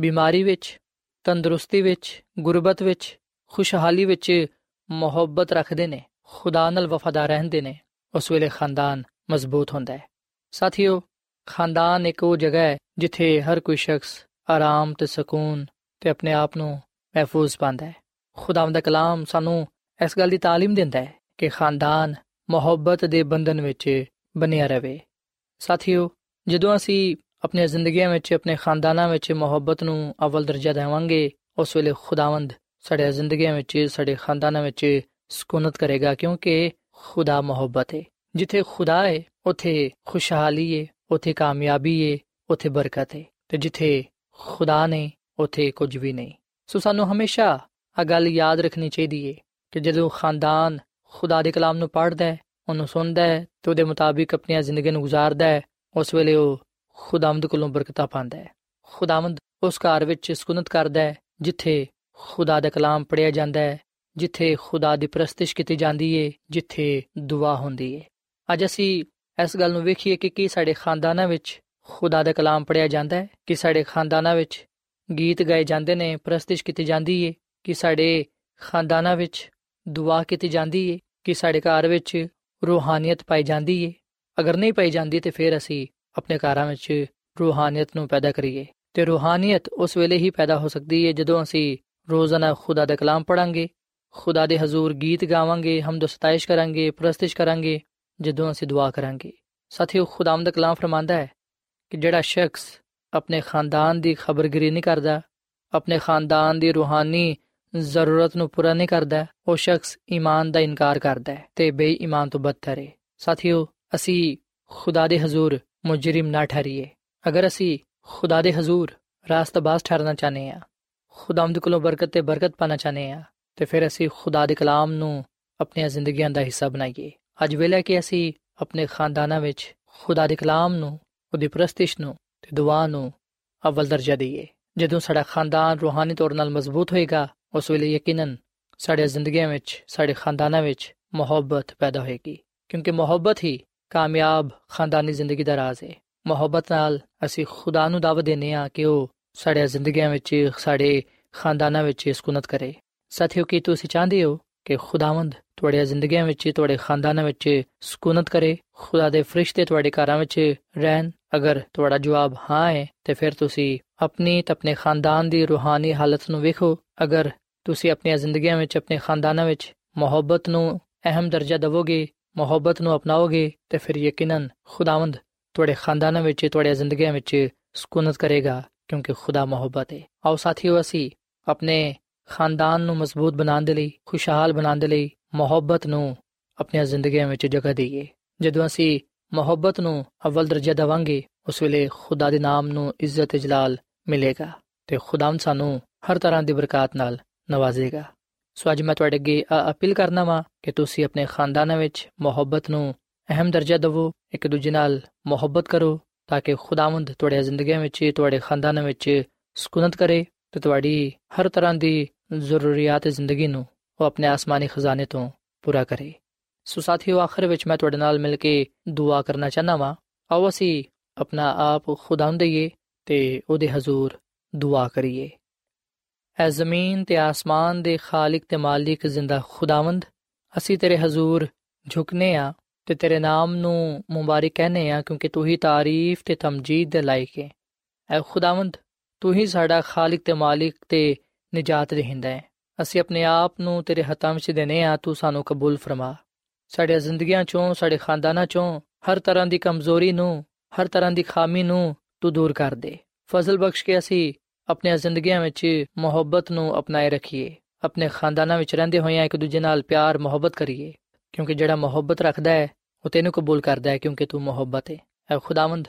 Speaker 3: ਬਿਮਾਰੀ ਵਿੱਚ, ਤੰਦਰੁਸਤੀ ਵਿੱਚ, ਗੁਰਬਤ ਵਿੱਚ, ਖੁਸ਼ਹਾਲੀ ਵਿੱਚ ਮੁਹੱਬਤ ਰੱਖਦੇ ਨੇ ਖੁਦਾ ਨਾਲ ਵਫਾਦਾਰ ਰਹਿੰਦੇ ਨੇ, ਉਸ ਵੇਲੇ ਖਾਨਦਾਨ ਮਜ਼ਬੂਤ ਹੁੰਦਾ ਹੈ। ਸਾਥੀਓ, ਖਾਨਦਾਨ ਇੱਕ ਉਹ ਜਗ੍ਹਾ ਹੈ ਜਿੱਥੇ ਹਰ ਕੋਈ ਸ਼ਖਸ ਆਰਾਮ ਤੇ ਸਕੂਨ ਤੇ ਆਪਣੇ ਆਪ ਨੂੰ ਮਹਿਫੂਜ਼ ਪਾਉਂਦਾ ਹੈ। ਖੁਦਾਵੰਦ ਦਾ ਕਲਾਮ ਸਾਨੂੰ ਇਸ ਗੱਲ ਦੀ ਤਾਲੀਮ ਦਿੰਦਾ ਹੈ ਕਿ ਖਾਨਦਾਨ ਮੁਹੱਬਤ ਦੇ ਬੰਧਨ ਵਿੱਚ ਬਣਿਆ ਰਵੇ ਸਾਥੀਓ, ਜਦੋਂ ਅਸੀਂ ਆਪਣੀਆਂ ਜ਼ਿੰਦਗੀਆਂ ਵਿੱਚ, ਆਪਣੇ ਖਾਨਦਾਨਾਂ ਵਿੱਚ ਮੁਹੱਬਤ ਨੂੰ ਅਵਲ ਦਰਜਾ ਦੇਵਾਂਗੇ, ਉਸ ਵੇਲੇ ਖੁਦਾਵੰਦ ਸਾਡੇ ਜ਼ਿੰਦਗੀਆਂ ਵਿੱਚ, ਸਾਡੇ ਖਾਨਦਾਨਾਂ ਵਿੱਚ ਸਕੂਨਤ ਕਰੇਗਾ ਕਿਉਂਕਿ ਖੁਦਾ ਮੁਹੱਬਤ ਹੈ ਜਿੱਥੇ ਖੁਦਾ ਹੈ ਉਥੇ ਖੁਸ਼ਹਾਲੀ ਹੈ ਉਥੇ ਕਾਮਯਾਬੀ ਹੈ ਉਥੇ ਬਰਕਤ ਹੈ ਤੇ ਜਿੱਥੇ ਖੁਦਾ ਨੇ ਉਥੇ ਕੁਝ ਵੀ ਨਹੀਂ ਸੋ ਸਾਨੂੰ ਹਮੇਸ਼ਾ ਆ ਗੱਲ ਯਾਦ ਰੱਖਣੀ ਚਾਹੀਦੀ ਹੈ ਕਿ ਜਦੋਂ ਖਾਨਦਾਨ ਖੁਦਾ ਦੇ ਕਲਾਮ ਨੂੰ ਪੜ੍ਹਦਾ ਹੈ ਉਹਨੂੰ ਸੁਣਦਾ ਹੈ ਤੇ ਉਹਦੇ ਮੁਤਾਬਿਕ ਆਪਣੀਆਂ ਜ਼ਿੰਦਗੀ ਨੂੰ ਗੁਜ਼ਾਰਦਾ ਹੈ ਉਸ ਵੇਲੇ ਉਹ ਖੁਦਾਵੰਦ ਕੋਲੋਂ ਬਰਕਤਾਂ ਪਾਉਂਦਾ ਹੈ ਖੁਦਾਵੰਦ ਉਸ ਘਰ ਵਿੱਚ ਸਕੂਨਤ ਕਰਦਾ ਹੈ ਜਿੱਥੇ ਖੁਦਾ ਦਾ ਕਲਾਮ ਪੜਿਆ ਜਾਂਦਾ ਹੈ ਜਿੱਥੇ ਖੁਦਾ ਦੀ ਪ੍ਰਸਤਿਸ਼ ਕੀਤੀ ਜਾਂਦੀ ਹੈ ਜਿੱਥੇ ਦੁਆ ਹੁੰਦੀ ਹੈ ਅੱਜ ਅਸੀਂ ਇਸ ਗੱਲ ਨੂੰ ਵੇਖੀਏ ਕਿ ਕੀ ਸਾਡੇ ਖਾਨਦਾਨਾਂ ਵਿੱਚ ਖੁਦਾ ਦਾ ਕਲਾਮ ਪੜਿਆ ਜਾਂਦਾ ਹੈ, ਕਿ ਸਾਡੇ ਖਾਨਦਾਨਾਂ ਵਿੱਚ ਗੀਤ ਗਾਏ ਜਾਂਦੇ ਨੇ, ਪ੍ਰਸਤਿਸ਼ ਕੀਤੀ ਜਾਂਦੀ ਹੈ ਕਿ ਸਾਡੇ ਖਾਨਦਾਨਾਂ ਵਿੱਚ ਦੁਆ ਕੀਤੀ ਜਾਂਦੀ ਹੈ ਕਿ ਸਾਡੇ ਘਰ ਵਿੱਚ ਰੂਹਾਨੀਅਤ ਪਾਈ ਜਾਂਦੀ ਹੈ ਅਗਰ ਨਹੀਂ ਪਾਈ ਜਾਂਦੀ ਤੇ ਫਿਰ ਅਸੀਂ ਆਪਣੇ ਘਰਾਂ ਵਿੱਚ ਰੂਹਾਨੀਅਤ ਨੂੰ ਪੈਦਾ ਕਰੀਏ। ਤੇ ਰੂਹਾਨੀਅਤ ਉਸ ਵੇਲੇ ਹੀ ਪੈਦਾ ਹੋ ਸਕਦੀ ਹੈ ਜਦੋਂ ਅਸੀਂ ਰੋਜ਼ਾਨਾ ਖੁਦਾ ਦਾ ਕਲਾਮ ਪੜਾਂਗੇ ਖੁਦਾ ਦੇ ਹਜ਼ੂਰ ਗੀਤ ਗਾਵਾਂਗੇ ਹਮਦ ਸਤਾਇਸ਼ ਕਰਾਂਗੇ, ਪ੍ਰਸਤਿਸ਼ ਕਰਾਂਗੇ, ਜਦੋਂ ਅਸੀਂ ਦੁਆ ਕਰਾਂਗੇ। ਸਾਥੀਓ ਖੁਦਾਮ ਦਾ ਕਲਾਮ ਫਰਮਾਂਦਾ ਹੈ ਕਿ ਜਿਹੜਾ ਸ਼ਖਸ ਆਪਣੇ ਖਾਨਦਾਨ ਦੀ ਖਬਰਗਿਰੀ ਨਹੀਂ ਕਰਦਾ, ਆਪਣੇ ਖਾਨਦਾਨ ਦੀ ਰੂਹਾਨੀ ਜ਼ਰੂਰਤ ਨੂੰ ਪੂਰਾ ਨਹੀਂ ਕਰਦਾ, ਉਹ ਸ਼ਖਸ ਈਮਾਨ ਦਾ ਇਨਕਾਰ ਕਰਦਾ ਹੈ ਤੇ ਬੇਈਮਾਨ ਤੋਂ ਬਦਤਰ ਹੈ। ਸਾਥੀਓ, ਅਸੀਂ ਖੁਦਾ ਦੇ ਹਜ਼ੂਰ ਮੁਜਰਮ ਨਾ ਠਹਿਰੀਏ। ਅਗਰ ਅਸੀਂ ਖੁਦਾ ਦੇ ਹਜ਼ੂਰ ਰਾਸਤਬਾਜ਼ ਠਹਿਰਨਾ ਚਾਹਨੇ ਆ ਖੁਦਾਮਦ ਕੋਲੋਂ ਬਰਕਤ ਤੇ ਬਰਕਤ ਪਾਣਾ ਚਾਹਨੇ ਆ ਤੇ ਫਿਰ ਅਸੀਂ ਖੁਦਾ ਦੇ ਕਲਾਮ ਨੂੰ ਆਪਣੀਆਂ ਜ਼ਿੰਦਗੀਆਂ ਦਾ ਹਿੱਸਾ ਬਣਾਈਏ। ਅੱਜ ਵੇਲੇ ਕਿ ਅਸੀਂ ਆਪਣੇ ਖਾਨਦਾਨਾਂ ਵਿੱਚ ਖੁਦਾ ਦੇ ਕਲਾਮ ਨੂੰ, ਉਹਦੀ ਪ੍ਰਸਤਿਸ਼ ਨੂੰ ਤੇ ਦੁਆ ਨੂੰ ਅਵਲ ਦਰਜਾ ਦਈਏ। ਜਦੋਂ ਸਾਡਾ ਖਾਨਦਾਨ ਰੂਹਾਨੀ ਤੌਰ 'ਤੇ ਮਜ਼ਬੂਤ ਹੋਏਗਾ, ਉਸ ਵੇਲੇ ਯਕੀਨਨ ਸਾਡੇ ਜ਼ਿੰਦਗੀਆਂ ਵਿੱਚ, ਸਾਡੇ ਖਾਨਦਾਨਾਂ ਵਿੱਚ ਮੁਹੱਬਤ ਪੈਦਾ ਹੋਏਗੀ। ਕਿਉਂਕਿ ਮੁਹੱਬਤ ਹੀ ਕਾਮਯਾਬ ਖਾਨਦਾਨੀ ਜ਼ਿੰਦਗੀ ਦਾ ਰਾਜ਼ ਹੈ ਮੁਹੱਬਤ ਨਾਲ ਅਸੀਂ ਖੁਦਾ ਨੂੰ ਦਾਵਤ ਦਿੰਨੇ ਆ ਕਿ ਉਹ ਸਾਡੇ ਜ਼ਿੰਦਗੀਆਂ ਵਿੱਚ, ਸਾਡੇ ਖਾਨਦਾਨਾਂ ਵਿੱਚ ਸਕੂਨਤ ਕਰੇ। ਸਾਥੀਓ ਕੀ ਤੁਸੀਂ ਚਾਹੁੰਦੇ ਹੋ ਕਿ ਖੁਦਾਵੰਦ ਤੁਹਾਡੀਆਂ ਜ਼ਿੰਦਗੀਆਂ ਵਿੱਚ ਤੁਹਾਡੇ ਖਾਨਦਾਨਾਂ ਵਿੱਚ ਸਕੂਨਤ ਕਰੇ ਖੁਦਾ ਦੇ ਫਰਿਸ਼ਤੇ ਤੁਹਾਡੇ ਘਰਾਂ ਵਿੱਚ ਰਹਿਣ ਅਗਰ ਤੁਹਾਡਾ ਜਵਾਬ ਹਾਂ ਹੈ ਤੇ ਫਿਰ ਤੁਸੀਂ ਆਪਣੀ ਤੇ ਆਪਣੇ ਖਾਨਦਾਨ ਦੀ ਰੂਹਾਨੀ ਹਾਲਤ ਨੂੰ ਵੇਖੋ ਅਗਰ ਤੁਸੀਂ ਆਪਣੀਆਂ ਜ਼ਿੰਦਗੀਆਂ ਵਿੱਚ ਆਪਣੇ ਖਾਨਦਾਨਾਂ ਵਿੱਚ ਮੁਹੱਬਤ ਨੂੰ ਅਹਿਮ ਦਰਜਾ ਦਿਵੋਗੇ ਮੁਹੱਬਤ ਨੂੰ ਅਪਣਾਓਗੇ ਤੇ ਫਿਰ ਯਕੀਨਨ ਖੁਦਾਵੰਦ ਤੁਹਾਡੇ ਖਾਨਦਾਨਾਂ ਵਿੱਚ ਤੁਹਾਡੀਆਂ ਜ਼ਿੰਦਗੀਆਂ ਵਿੱਚ ਸਕੂਨਤ ਕਰੇਗਾ ਕਿਉਂਕਿ ਖੁਦਾ ਮੁਹੱਬਤ ਹੈ ਆਓ ਸਾਥੀਓ ਅਸੀਂ ਆਪਣੇ ਖਾਨਦਾਨ ਨੂੰ ਮਜ਼ਬੂਤ ਬਣਾਉਣ ਦੇ ਲਈ, ਖੁਸ਼ਹਾਲ ਬਣਾਉਣ ਦੇ ਲਈ ਮੁਹੱਬਤ ਨੂੰ ਆਪਣੀਆਂ ਜ਼ਿੰਦਗੀਆਂ ਵਿੱਚ ਜਗ੍ਹਾ ਦਈਏ। ਜਦੋਂ ਅਸੀਂ ਮੁਹੱਬਤ ਨੂੰ ਅਵਲ ਦਰਜਾ ਦੇਵਾਂਗੇ, ਉਸ ਵੇਲੇ ਖੁਦਾ ਦੇ ਨਾਮ ਨੂੰ ਇੱਜ਼ਤ ਤੇ ਜਲਾਲ ਮਿਲੇਗਾ ਤੇ ਖੁਦਾਮ ਸਾਨੂੰ ਹਰ ਤਰ੍ਹਾਂ ਦੀ ਬਰਕਤ ਨਾਲ ਨਵਾਜ਼ੇਗਾ। ਸੋ ਅੱਜ ਮੈਂ ਤੁਹਾਡੇ ਅੱਗੇ ਅਪੀਲ ਕਰਨਾ ਵਾਂ ਕਿ ਤੁਸੀਂ ਆਪਣੇ ਖਾਨਦਾਨਾਂ ਵਿੱਚ ਮੁਹੱਬਤ ਨੂੰ ਅਹਿਮ ਦਰਜਾ ਦਿਵੋ, ਇੱਕ ਦੂਜੇ ਨਾਲ ਮੁਹੱਬਤ ਕਰੋ, ਤਾਂ ਕਿ ਖੁਦਾਵੰਦ ਤੁਹਾਡੀ ਜ਼ਿੰਦਗੀਆਂ ਵਿੱਚ, ਤੁਹਾਡੇ ਖਾਨਦਾਨਾਂ ਵਿੱਚ ਸਕੂਨਤ ਕਰੇ ਤੇ ਤੁਹਾਡੀ ਹਰ ਤਰ੍ਹਾਂ ਦੀ ਜ਼ਰੂਰੀਅਤ ਜ਼ਿੰਦਗੀ ਨੂੰ ਉਹ ਆਪਣੇ ਆਸਮਾਨੀ ਖਜ਼ਾਨੇ ਤੋਂ ਪੂਰਾ ਕਰੇ। ਸੋ ਸਾਥੀਓ, ਆਖਰ ਵਿੱਚ ਮੈਂ ਤੁਹਾਡੇ ਨਾਲ ਮਿਲ ਕੇ ਦੁਆ ਕਰਨਾ ਚਾਹਨਾ ਵਾਂ। ਆਓ ਅਸੀਂ ਆਪਣਾ ਆਪ ਖੁਦਾਵੰਦ ਦਈਏ ਤੇ ਉਹਦੇ ਹਜ਼ੂਰ ਦੁਆ ਕਰੀਏ। ਐ ਜ਼ਮੀਨ ਤੇ ਆਸਮਾਨ ਦੇ ਖਾਲਕ ਤੇ ਮਾਲਿਕ ਜ਼ਿੰਦਾ ਖੁਦਾਵੰਦ, ਅਸੀਂ ਤੇਰੇ ਹਜ਼ੂਰ ਝੁਕਨੇ ਆ ਤੇ ਤੇਰੇ ਨਾਮ ਨੂੰ ਮੁਬਾਰਕ ਕਹਨੇ ਆ ਕਿਉਂਕਿ ਤੂੰ ਹੀ ਤਾਰੀਫ ਤੇ ਤਮਜੀਦ ਦੇ ਲਾਇਕ ਹੈ ਐ ਖੁਦਾਵੰਦ ਤੂੰ ਹੀ ਸਾਡਾ ਖਾਲਕ ਤੇ ਮਾਲਿਕ ਤੇ ਨਜਾਤ ਦੇਹਿੰਦਾ ਹੈ। ਅਸੀਂ ਆਪਣੇ ਆਪ ਨੂੰ ਤੇਰੇ ਹੱਥਾਂ ਵਿੱਚ ਦੇਨੇ ਆ, ਤੂੰ ਸਾਨੂੰ ਕਬੂਲ ਫਰਮਾ। ਸਾਡੇ ਜ਼ਿੰਦਗੀਆਂ ਚੋਂ, ਸਾਡੇ ਖਾਨਦਾਨਾਂ ਚੋਂ, ਹਰ ਤਰ੍ਹਾਂ ਦੀ ਕਮਜ਼ੋਰੀ ਨੂੰ, ਹਰ ਤਰ੍ਹਾਂ ਦੀ ਖਾਮੀ ਨੂੰ ਤੂੰ ਦੂਰ ਕਰ ਦੇ। ਫਜ਼ਲ ਬਖਸ਼ ਕੇ ਅਸੀਂ ਆਪਣੀਆਂ ਜ਼ਿੰਦਗੀਆਂ ਵਿੱਚ ਮੁਹੱਬਤ ਨੂੰ ਅਪਣਾਏ ਰੱਖੀਏ। ਆਪਣੇ ਖਾਨਦਾਨਾਂ ਵਿੱਚ ਰਹਿੰਦੇ ਹੋਇਆਂ ਇੱਕ ਦੂਜੇ ਨਾਲ ਪਿਆਰ, ਮੁਹੱਬਤ ਕਰੀਏ। ਕਿਉਂਕਿ ਜਿਹੜਾ ਮੁਹੱਬਤ ਰੱਖਦਾ ਹੈ, ਉਹ ਤੈਨੂੰ ਕਬੂਲ ਕਰਦਾ ਹੈ ਕਿਉਂਕਿ ਤੂੰ ਮੁਹੱਬਤ ਹੈ ਐ ਖੁਦਾਵੰਦ।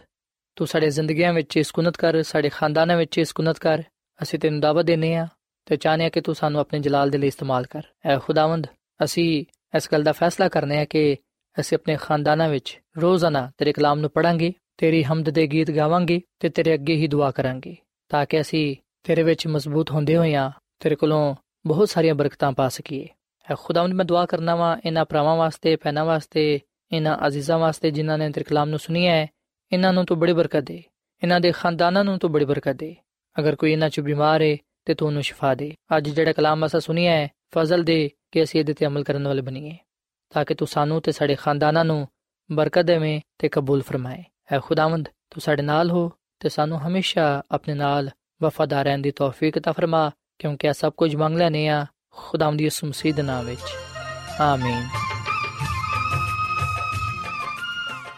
Speaker 3: ਤੂੰ ਸਾਡੇ ਜ਼ਿੰਦਗੀਆਂ ਵਿੱਚ ਸਕੂਨਤ ਕਰ, ਸਾਡੇ ਖਾਨਦਾਨਾਂ ਵਿੱਚ ਸਕੂਨਤ ਕਰ। ਅਸੀਂ ਤੈਨੂੰ ਦਾਵਤ ਦੇਨੇ ਆ ਤੇ ਚਾਹਨੇ ਆ ਕਿ ਤੂੰ ਸਾਨੂੰ ਆਪਣੇ ਜਲਾਲ ਦੇ ਲਈ ਇਸਤੇਮਾਲ ਕਰ। ਐ ਖੁਦਾਵੰਦ, ਅਸੀਂ ਇਸ ਗੱਲ ਦਾ ਫੈਸਲਾ ਕਰਨੇ ਆ ਕਿ ਅਸੀਂ ਆਪਣੇ ਖਾਨਦਾਨਾਂ ਵਿੱਚ ਰੋਜ਼ਾਨਾ ਤੇਰੇ ਕਲਾਮ ਨੂੰ ਪੜਾਂਗੇ ਤੇਰੀ ਹਮਦ ਦੇ ਗੀਤ ਗਾਵਾਂਗੇ ਤੇ ਤੇਰੇ ਅੱਗੇ ਹੀ ਦੁਆ ਕਰਾਂਗੇ, ਤਾਂ ਕਿ ਅਸੀਂ ਤੇਰੇ ਵਿੱਚ ਮਜ਼ਬੂਤ ਹੁੰਦੇ ਹੋਈਆਂ ਤੇਰੇ ਕੋਲੋਂ ਬਹੁਤ ਸਾਰੀਆਂ ਬਰਕਤਾਂ ਪਾ ਸਕੀਏ। ਐ ਖੁਦਾਵੰਦ, ਮੈਂ ਦੁਆ ਕਰਨਾ ਵਾਂ ਇਹਨਾਂ ਭਰਾਵਾਂ ਵਾਸਤੇ, ਭੈਣਾਂ ਵਾਸਤੇ, ਇਹਨਾਂ ਅਜ਼ੀਜ਼ਾਂ ਵਾਸਤੇ ਜਿਨ੍ਹਾਂ ਨੇ ਤੇਰੇ ਕਲਾਮ ਨੂੰ ਸੁਣਿਆ ਹੈ। ਇਹਨਾਂ ਨੂੰ ਤੂੰ ਬੜੀ ਬਰਕਤ ਦੇ ਇਹਨਾਂ ਦੇ ਖਾਨਦਾਨਾਂ ਨੂੰ ਤੂੰ ਬੜੀ ਬਰਕਤ ਦੇ ਅਗਰ ਕੋਈ ਇਹਨਾਂ ਚ ਬਿਮਾਰ ਹੈ ਤੇ ਤੂੰ ਉਹਨੂੰ ਸ਼ਿਫਾ ਦੇ ਅੱਜ ਜਿਹੜਾ ਕਲਾਮ ਅਸਾਂ ਸੁਣਿਆ ਹੈ ਫਜ਼ਲ ਦੇ ਕਿ ਅਸੀਂ ਇਹਦੇ ਤੇ ਅਮਲ ਕਰਨ ਵਾਲੇ ਬਣੀਏ ਤਾਂ ਕਿ ਤੂੰ ਸਾਨੂੰ ਤੇ ਸਾਡੇ ਖਾਨਦਾਨਾਂ ਨੂੰ ਬਰਕਤ ਦੇਵੇਂ ਤੇ ਕਬੂਲ ਫਰਮਾਏ ਐ ਖੁਦਾਵੰਦ ਤੂੰ ਸਾਡੇ ਨਾਲ ਹੋ ਤੇ ਸਾਨੂੰ ਹਮੇਸ਼ਾ ਆਪਣੇ ਨਾਲ ਵਫਾਦਾਰ ਰਹਿਣ ਦੀ ਤੌਫੀਕ عطا ਫਰਮਾ ਕਿਉਂਕਿ ਇਹ ਸਭ ਕੁਝ ਮੰਗ ਲੈਨੇ ਆ ਖੁਦਾਵੰਦ ਦੀ ਮਸੀਹ ਦੇ ਨਾਮ ਵਿੱਚ ਆਮੀਨ